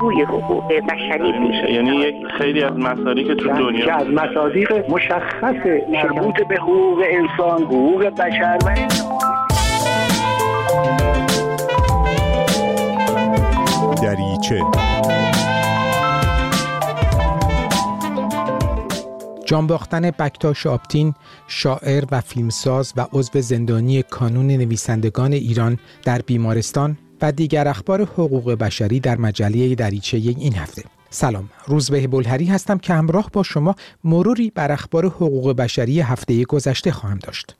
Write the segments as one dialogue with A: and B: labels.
A: الگوی حقوق بشری
B: میشه یعنی یک خیلی از مسائلی که تو دنیا
C: که از مصادیق مشخص مربوط به حقوق انسان حقوق بشر و
D: دریچه.
E: جانباختن بکتاش آپتین شاعر و فیلمساز و عضو زندانی کانون نویسندگان ایران در بیمارستان و دیگر اخبار حقوق بشری در مجله دریچه این هفته. سلام روزبه بلهری هستم که همراه با شما مروری بر اخبار حقوق بشری هفته گذشته خواهم داشت.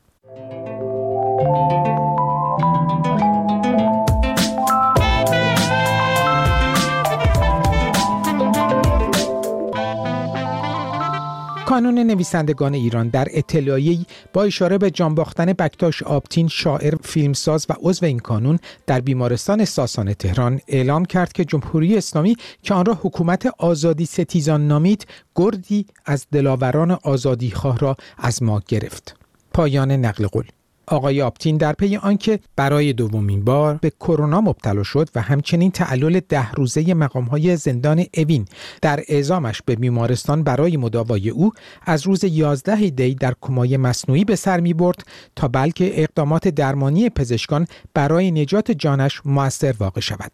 E: کانون نویسندگان ایران در اطلاعیه‌ای با اشاره به جانباختن بکتاش آبتین شاعر فیلمساز و عضو این کانون در بیمارستان ساسان تهران اعلام کرد که جمهوری اسلامی که آن را حکومت آزادی ستیزان نامید گردی از دلاوران آزادیخواه را از ما گرفت. پایان نقل قول. آقای آپتین در پی آنکه برای دومین بار به کرونا مبتلا شد و همچنین تعلل ده روزه مقامهای زندان اوین در اعزامش به بیمارستان برای مداوای او از روز 11 دی در کمای مصنوعی به سر می برد تا بلکه اقدامات درمانی پزشکان برای نجات جانش موثر واقع شود.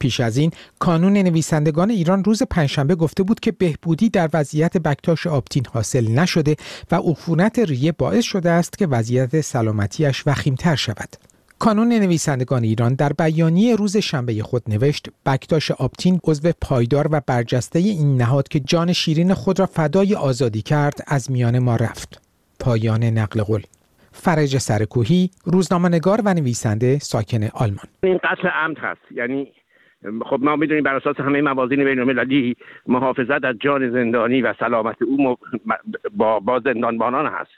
E: پیش از این کانون نویسندگان ایران روز پنجشنبه گفته بود که بهبودی در وضعیت بکتاش آپتین حاصل نشده و عفونت ریه باعث شده است که وضعیت سلامتیش وخیمتر شود. کانون نویسندگان ایران در بیانیه روز شنبه خود نوشت بکتاش آپتین عضو پایدار و برجسته این نهاد که جان شیرین خود را فدای آزادی کرد از میان ما رفت. پایان نقل قول فرج سرکوهی روزنامه‌نگار و نویسنده ساکن آلمان
F: این قتل عمد هست یعنی خب ما می‌دونیم بر اساس همه موازین بین المللی محافظت از جان زندانی و سلامت او با, با زندانبانان هست.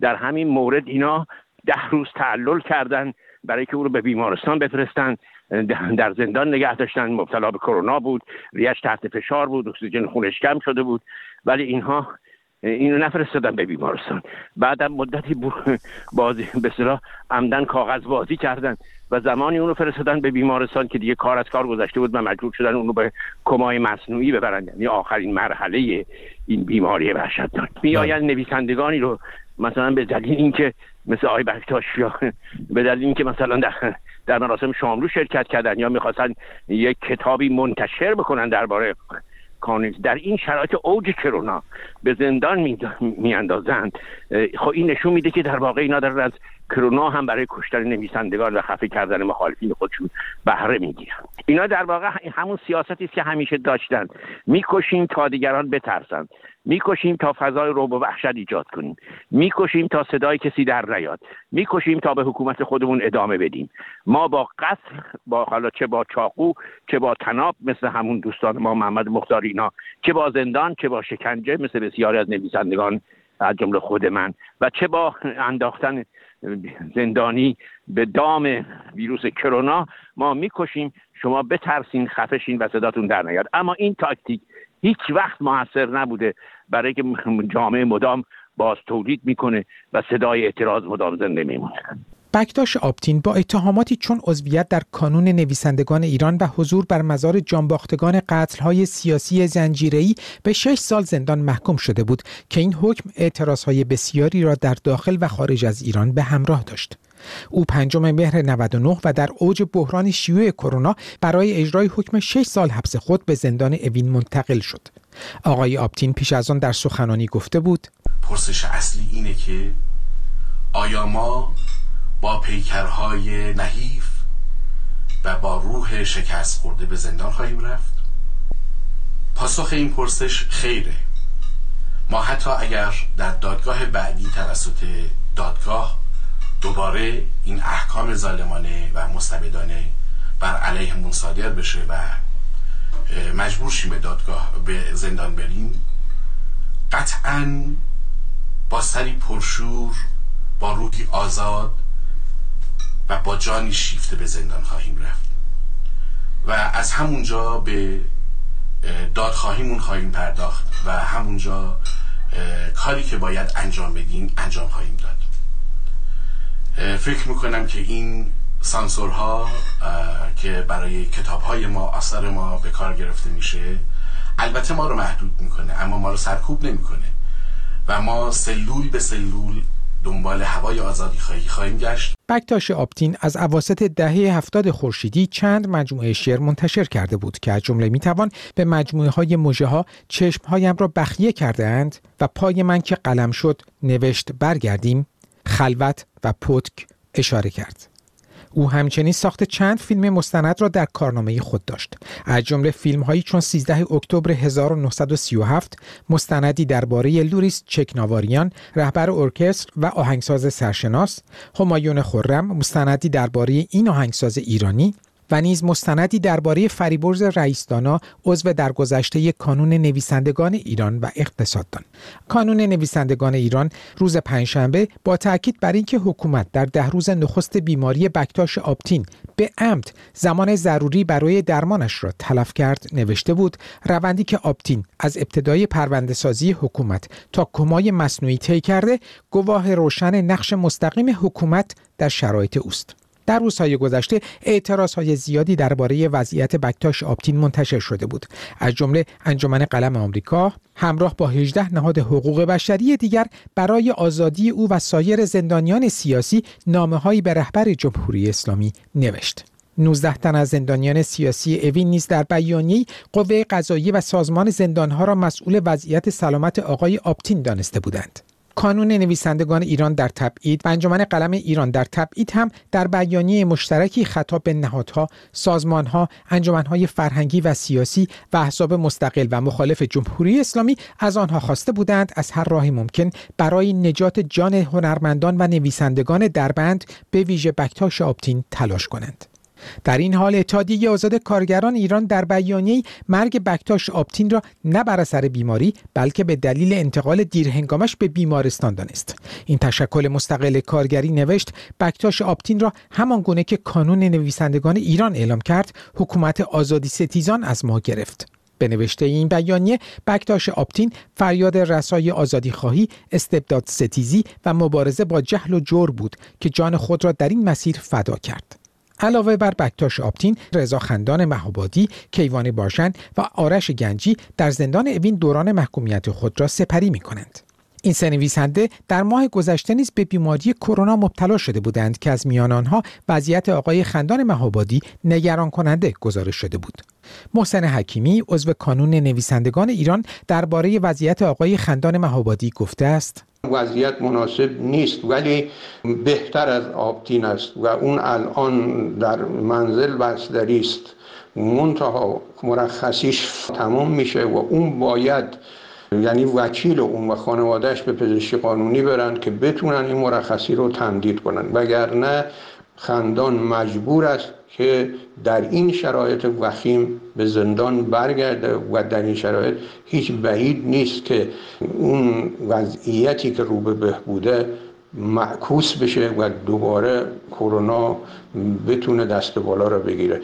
F: در همین مورد اینا ده روز تعلل کردن برای که او رو به بیمارستان بفرستن. در زندان نگه داشتن. مبتلا به کرونا بود. ریش تحت فشار بود. اکسیژن خونش کم شده بود. ولی اینها اینو نفرستادن به بیمارستان. بعدم مدتی بازی به صلاح عمدن کاغذ بازی کردن و زمانی اونو فرستادن به بیمارستان که دیگه کار از کار گذشته بود. و مجبور شدن اونو به کمای مصنوعی ببرن. یعنی آخرین مرحله این بیماری وحشتناک. میآیند بله. نویسندگانی رو. مثلا به دلیل اینکه مثل آی بکتاش یا به دلیل اینکه مثلا در در مراسم شاملو شرکت کردن یا می‌خواستن یک کتابی منتشر بکنن درباره در این شرایط اوج کرونا به زندان میاندازند. خب این نشون میده که در واقع اینا دارن از کرونا هم برای کشتن نویسندگان و خفه کردن مخالفین خودشون بهره می‌گیرن اینا در واقع همون سیاستی است که همیشه داشتن. می‌کشیم تا دیگران بترسند. می‌کشیم تا فضای روب و وحشت ایجاد کنیم. می‌کشیم تا صدای کسی در نیاد. می‌کشیم تا به حکومت خودمون ادامه بدیم. ما با قتل با حالا چه با چاقو چه با تناب مثل همون دوستان ما محمد مختاری اینا چه با زندان چه با شکنجه مثل بسیاری از نویسندگان از جمله خود من و چه با انداختن زندانی به دام ویروس کرونا ما می‌کشیم. شما بترسین خفشین و صداتون در نیاد. اما این تاکتیک هیچ وقت موثر نبوده. برای که جامعه مدام باز تولید می‌کنه و صدای اعتراض مدام زنده میمونه
E: بکتاش آپتین با اتهاماتی چون عضویت در کانون نویسندگان ایران و حضور بر مزار جانباختگان قتلهای سیاسی زنجیره‌ای به شش سال زندان محکوم شده بود که این حکم اعتراضهای بسیاری را در داخل و خارج از ایران به همراه داشت. او پنجم مهر 99 و در اوج بحران شیوع کرونا برای اجرای حکم 6 سال حبس خود به زندان اوین منتقل شد. آقای آپتین پیش از آن در سخنانی گفته بود:
G: پرسش اصلی اینه که آیا ما با پیکرهای نحیف و با روح شکست خورده به زندان خواهیم رفت پاسخ این پرسش خیره ما حتی اگر در دادگاه بعدی توسط دادگاه دوباره این احکام ظالمانه و مستبدانه بر علیه صادر بشه و مجبور شیم به دادگاه به زندان بریم. قطعا با سری پرشور با روحی آزاد و با جانی شیفته به زندان خواهیم رفت. و از همونجا به دادخواهیمون خواهیم پرداخت و همونجا کاری که باید انجام بدیم انجام خواهیم داد. فکر می‌کنم که این سانسورها که برای کتاب های ما آثار ما به کار گرفته میشه البته ما رو محدود می‌کنه اما ما رو سرکوب نمی‌کنه. و ما سلول به سلول دنبال هوای آزادی خواهی خواهیم گشت.
E: بکتاش آپتین از اواسط دهه هفتاد خورشیدی چند مجموعه شعر منتشر کرده بود که از جمله می‌توان به مجموعه های موجه ها چشم هایم را بخیه کرده اند و پای من که قلم شد نوشت برگردیم. خلوت و پتک اشاره کرد. او همچنین ساخت چند فیلم مستند را در کارنامه خود داشت از جمله فیلم هایی چون 13 اکتبر 1937 مستندی درباره لوریس چکناواریان رهبر ارکستر و آهنگساز سرشناس همایون خرم مستندی درباره این آهنگساز ایرانی و نیز مستندی درباره فریبرز رئیسدانا عضو درگذشته کانون نویسندگان ایران و اقتصاددان. کانون نویسندگان ایران روز پنجشنبه با تاکید بر اینکه حکومت در ده روز نخست بیماری بکتاش آپتین به عمد زمان ضروری برای درمانش را تلف کرد نوشته بود روندی که آپتین از ابتدای پرونده سازی حکومت تا کمای مصنوعی طی کرده گواه روشن نقش مستقیم حکومت در شرایط اوست. در روزهای گذشته اعتراض های زیادی درباره وضعیت بکتاش آپتین منتشر شده بود از جمله انجمن قلم آمریکا همراه با 18 نهاد حقوق بشری دیگر برای آزادی او و سایر زندانیان سیاسی نامه هایی به رهبر جمهوری اسلامی نوشت 19 تن از زندانیان سیاسی اوین نیز در بیانیه قوه قضایی و سازمان زندانها را مسئول وضعیت سلامت آقای آپتین دانسته بودند. کانون نویسندگان ایران در تبعید و انجمن قلم ایران در تبعید هم در بیانیه مشترکی خطاب به نهادها، سازمانها، انجمنهای فرهنگی و سیاسی و احزاب مستقل و مخالف جمهوری اسلامی از آنها خواسته بودند از هر راهی ممکن برای نجات جان هنرمندان و نویسندگان دربند به ویژه بکتاش آپتین تلاش کنند. در این حال اتحادیه آزاد کارگران ایران در بیانیه مرگ بکتاش آپتین را نه بر اثر بیماری بلکه به دلیل انتقال دیرهنگامش به بیمارستان دانست این تشکل مستقل کارگری نوشت بکتاش آپتین را همان گونه که کانون نویسندگان ایران اعلام کرد حکومت آزادی ستیزان از ما گرفت به نوشته این بیانیه بکتاش آپتین فریاد رسای آزادی خواهی، استبداد ستیزی و مبارزه با جهل و جور بود که جان خود را در این مسیر فدا کرد. علاوه بر بکتاش آپتین، رضا خندان مهابادی، کیوان باشن و آرش گنجی در زندان اوین دوران محکومیت خود را سپری می کنند. این سه نویسنده در ماه گذشته نیز به بیماری کرونا مبتلا شده بودند که از میان آنها وضعیت آقای خندان مهابادی نگران کننده گزارش شده بود. محسن حکیمی عضو کانون نویسندگان ایران درباره وضعیت آقای خندان مهابادی گفته است:
A: وضعیت مناسب نیست ولی بهتر از آبتین است و اون الان در منزل بستری است. منتها مرخصیش تمام میشه و اون باید یعنی وکیل اون و خانوادهش به پزشکی قانونی برن که بتونن این مرخصی رو تمدید کنن. وگرنه خندان مجبور است که در این شرایط وخیم به زندان برگرده و در این شرایط هیچ بعید نیست که اون وضعیتی که رو به بهبوده معکوس بشه و دوباره کرونا بتونه دست بالا را بگیره.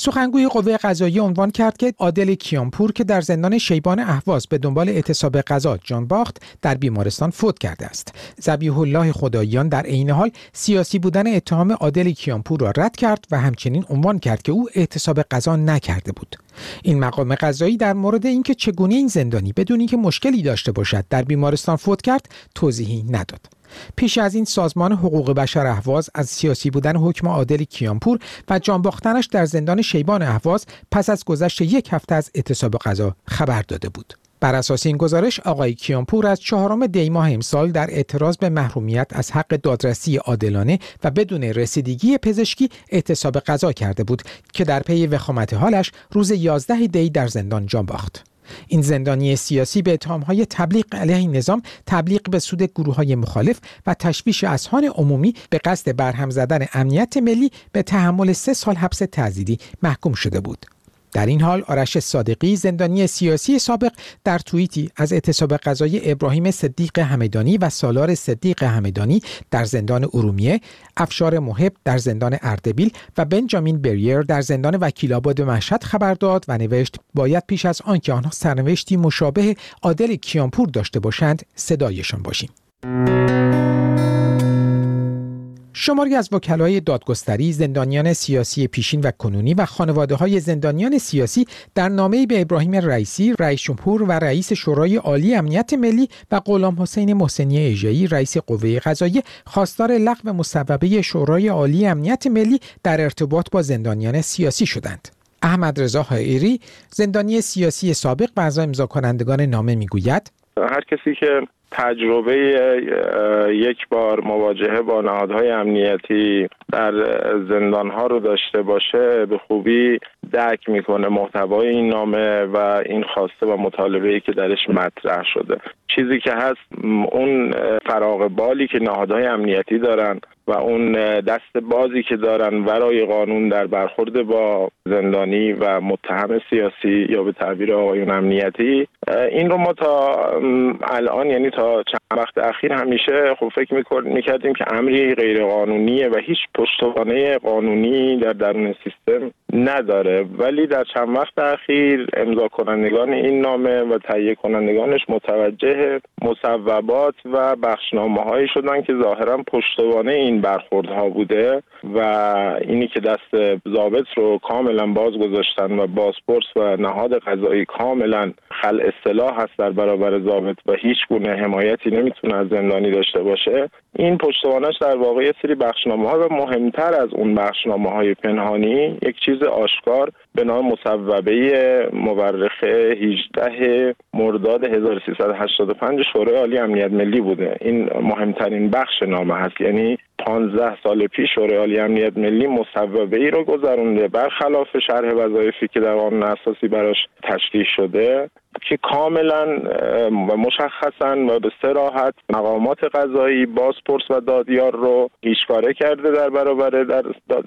E: سخنگوی قوه قضایی عنوان کرد که عادل کیانپور که در زندان شیبان اهواز به دنبال اعتصاب قضا جان باخت در بیمارستان فوت کرده است. زبیح الله خداییان در عین حال سیاسی بودن اتهام عادل کیانپور را رد کرد و همچنین عنوان کرد که او اعتصاب قضا نکرده بود. این مقام قضایی در مورد اینکه چگونه این زندانی بدون اینکه مشکلی داشته باشد در بیمارستان فوت کرد توضیحی نداد. پیش از این سازمان حقوق بشر اهواز از سیاسی بودن حکم عادل کیانپور و جان باختنش در زندان شیبان اهواز پس از گذشت یک هفته از اعتصاب غذا خبر داده بود. بر اساس این گزارش آقای کیانپور از چهارم دی ماه امسال در اعتراض به محرومیت از حق دادرسی عادلانه و بدون رسیدگی پزشکی اعتصاب قضا کرده بود که در پی وخامت حالش روز 11 دی در زندان جان باخت. این زندانی سیاسی به های تبلیغ علیه نظام تبلیغ به سود گروه های مخالف و تشویش اسهان عمومی به قصد برهم زدن امنیت ملی به تحمل سه سال حبس تعزیری محکوم شده بود. در این حال آرش صادقی زندانی سیاسی سابق در توییتی از اعتصاب قضای ابراهیم صدیق همدانی و سالار صدیق همدانی در زندان ارومیه، افشار محب در زندان اردبیل و بنجامین بریر در زندان وکیل آباد مشهد خبر داد و نوشت باید پیش از آنکه آنها سرنوشتی مشابه عادل کیانپور داشته باشند صدایشان باشیم. شماری از وکلای دادگستری زندانیان سیاسی پیشین و کنونی و خانواده های زندانیان سیاسی در نامه‌ای به ابراهیم رئیسی رئیس جمهور و رئیس شورای عالی امنیت ملی و غلام حسین محسنی ایجایی رئیس قوه قضاییه خواستار لغو مصوبه شورای عالی امنیت ملی در ارتباط با زندانیان سیاسی شدند. احمد رضا حائری زندانی سیاسی سابق و اعضای امضا کنندگان نامه می‌گوید
H: هر کسی که تجربه یک بار مواجهه با نهادهای امنیتی در زندان ها رو داشته باشه به خوبی درک می‌کنه محتوای این نامه و این خواسته و مطالبه ای که درش مطرح شده. چیزی که هست اون فراغ بالی که نهادهای امنیتی دارن و اون دست بازی که دارن ورای قانون در برخورد با زندانی و متهم سیاسی یا به تعبیر آقایون امنیتی این رو ما تا الان یعنی تا چند وقت اخیر همیشه خب فکر می‌کردیم که امری غیر قانونیه و هیچ پشتوانه قانونی در درون سیستم نداره. ولی در چند وقت اخیر امضا کنندگان این نامه و تهیه کنندگانش متوجه مصوبات و بخشنامه هایی شدن که ظاهرا پشتوانه این برخوردها بوده و اینی که دست ضابط رو کاملا باز گذاشتن و بازپرس و نهاد قضایی کاملا خل اصطلاح هست در برابر ضابط و هیچ گونه حمایتی نمی‌تونه از زندانی داشته باشه این پشتوانش در واقع یه سری بخشنامه ها و مهمتر از اون بخشنامه های پنهانی یک چیز آشکار به نام مصوبه مورخه 18 مرداد 1385 شورای عالی امنیت ملی بوده. این مهمترین بخش نامه هست. یعنی 15 سال پیش شورای عالی امنیت ملی مصوبه ای رو گذرونده. برخلاف شرح وظایفی که در قانون اساسی براش تشریح شده که کاملا مشخصا و به سراحت مقامات قضایی بازپرس و دادیار رو هیچکاره کرده در برابر در,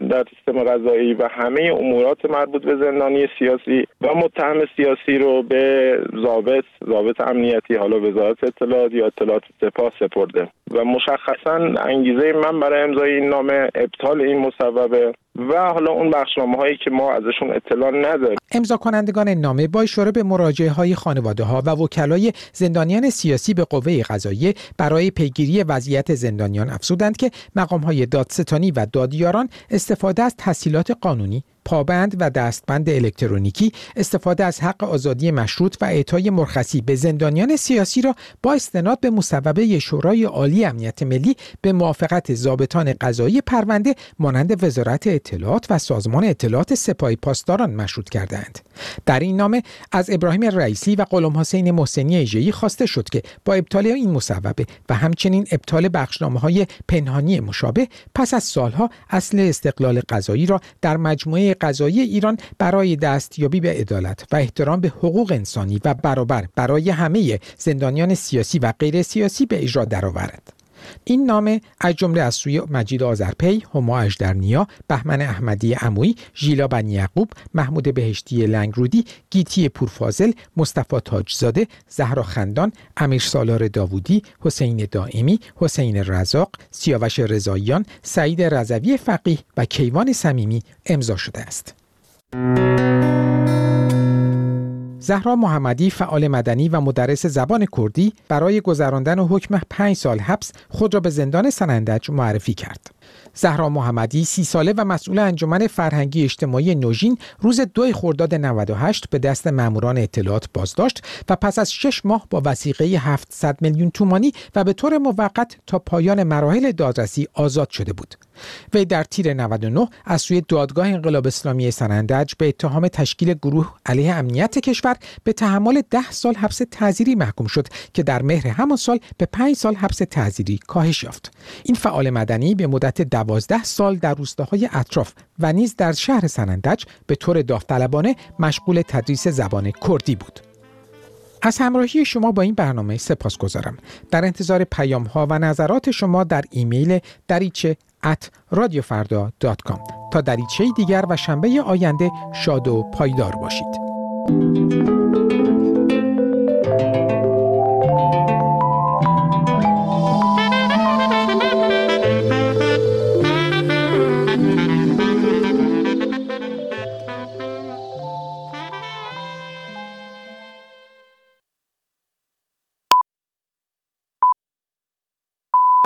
H: در سیستم قضایی و همه امورات مربوط به زندانی سیاسی و متهم سیاسی رو به ضابط ضابط امنیتی حالا وزارت اطلاعات یا اطلاعات سپاه سپرده. و مشخصا انگیزه من برای امضای این نامه ابطال این مصوبه و حالا اون بخشنامه هایی که ما ازشون اطلاع نداریم.
E: امضا کنندگان نامه با اشاره به مراجعه های خانواده ها و وکلای زندانیان سیاسی به قوه قضاییه برای پیگیری وضعیت زندانیان افزودند که مقام های دادستانی و دادیاران استفاده از تحصیلات قانونی پابند و دستبند الکترونیکی استفاده از حق آزادی مشروط و اعطای مرخصی به زندانیان سیاسی را با استناد به مصوبه شورای عالی امنیت ملی به موافقت ضابطان قضایی پرونده مانند وزارت اطلاعات و سازمان اطلاعات سپاهی پاسداران مشروط کردند. در این نامه از ابراهیم رئیسی و غلام حسین محسنی ایجهی خواسته شد که با ابطال این مصوبه و همچنین ابطال بخشنامه های پنهانی مشابه پس از سالها اصل استقلال قضایی را در مجموعه قضایی ایران برای دستیابی به عدالت و احترام به حقوق انسانی و برابر برای همه زندانیان سیاسی و غیر سیاسی به اجرا درآورد. این نامه از جمله از سوی مجید آذرپی، هما اجدرنیا، بهمن احمدی عمویی، ژیلا بنی یعقوب، محمود بهشتی لنگرودی، گیتی پورفازل، مصطفی تاجزاده، زهرا خندان، امیر سالار داوودی، حسین دائمی، حسین رزاق، سیاوش رضاییان، سعید رضوی فقیه و کیوان صمیمی امضا شده است. زهرا محمدی فعال مدنی و مدرس زبان کردی برای گذراندن حکم پنج سال حبس خود را به زندان سنندج معرفی کرد. زهرا محمدی سی ساله و مسئول انجمن فرهنگی اجتماعی نوژین روز دو خرداد 98 به دست ماموران اطلاعات بازداشت و پس از شش ماه با وسیقه 700 میلیون تومانی و به طور موقت تا پایان مراحل دادرسی آزاد شده بود. وی در تیر 99 از سوی دادگاه انقلاب اسلامی سنندج به اتهام تشکیل گروه علیه امنیت کشور به تحمل ده سال حبس تعزیری محکوم شد که در مهر همان سال به پنج سال حبس تعزیری کاهش یافت این فعال مدنی به مدت دوازده سال در روستاهای اطراف و نیز در شهر سنندج به طور داوطلبانه مشغول تدریس زبان کردی بود از همراهی شما با این برنامه سپاس گذارم. در انتظار پیام ها و نظرات شما در ایمیل دریچه at radiofarda.com تا دریچه دیگر و شنبه آینده شاد و پایدار باشید.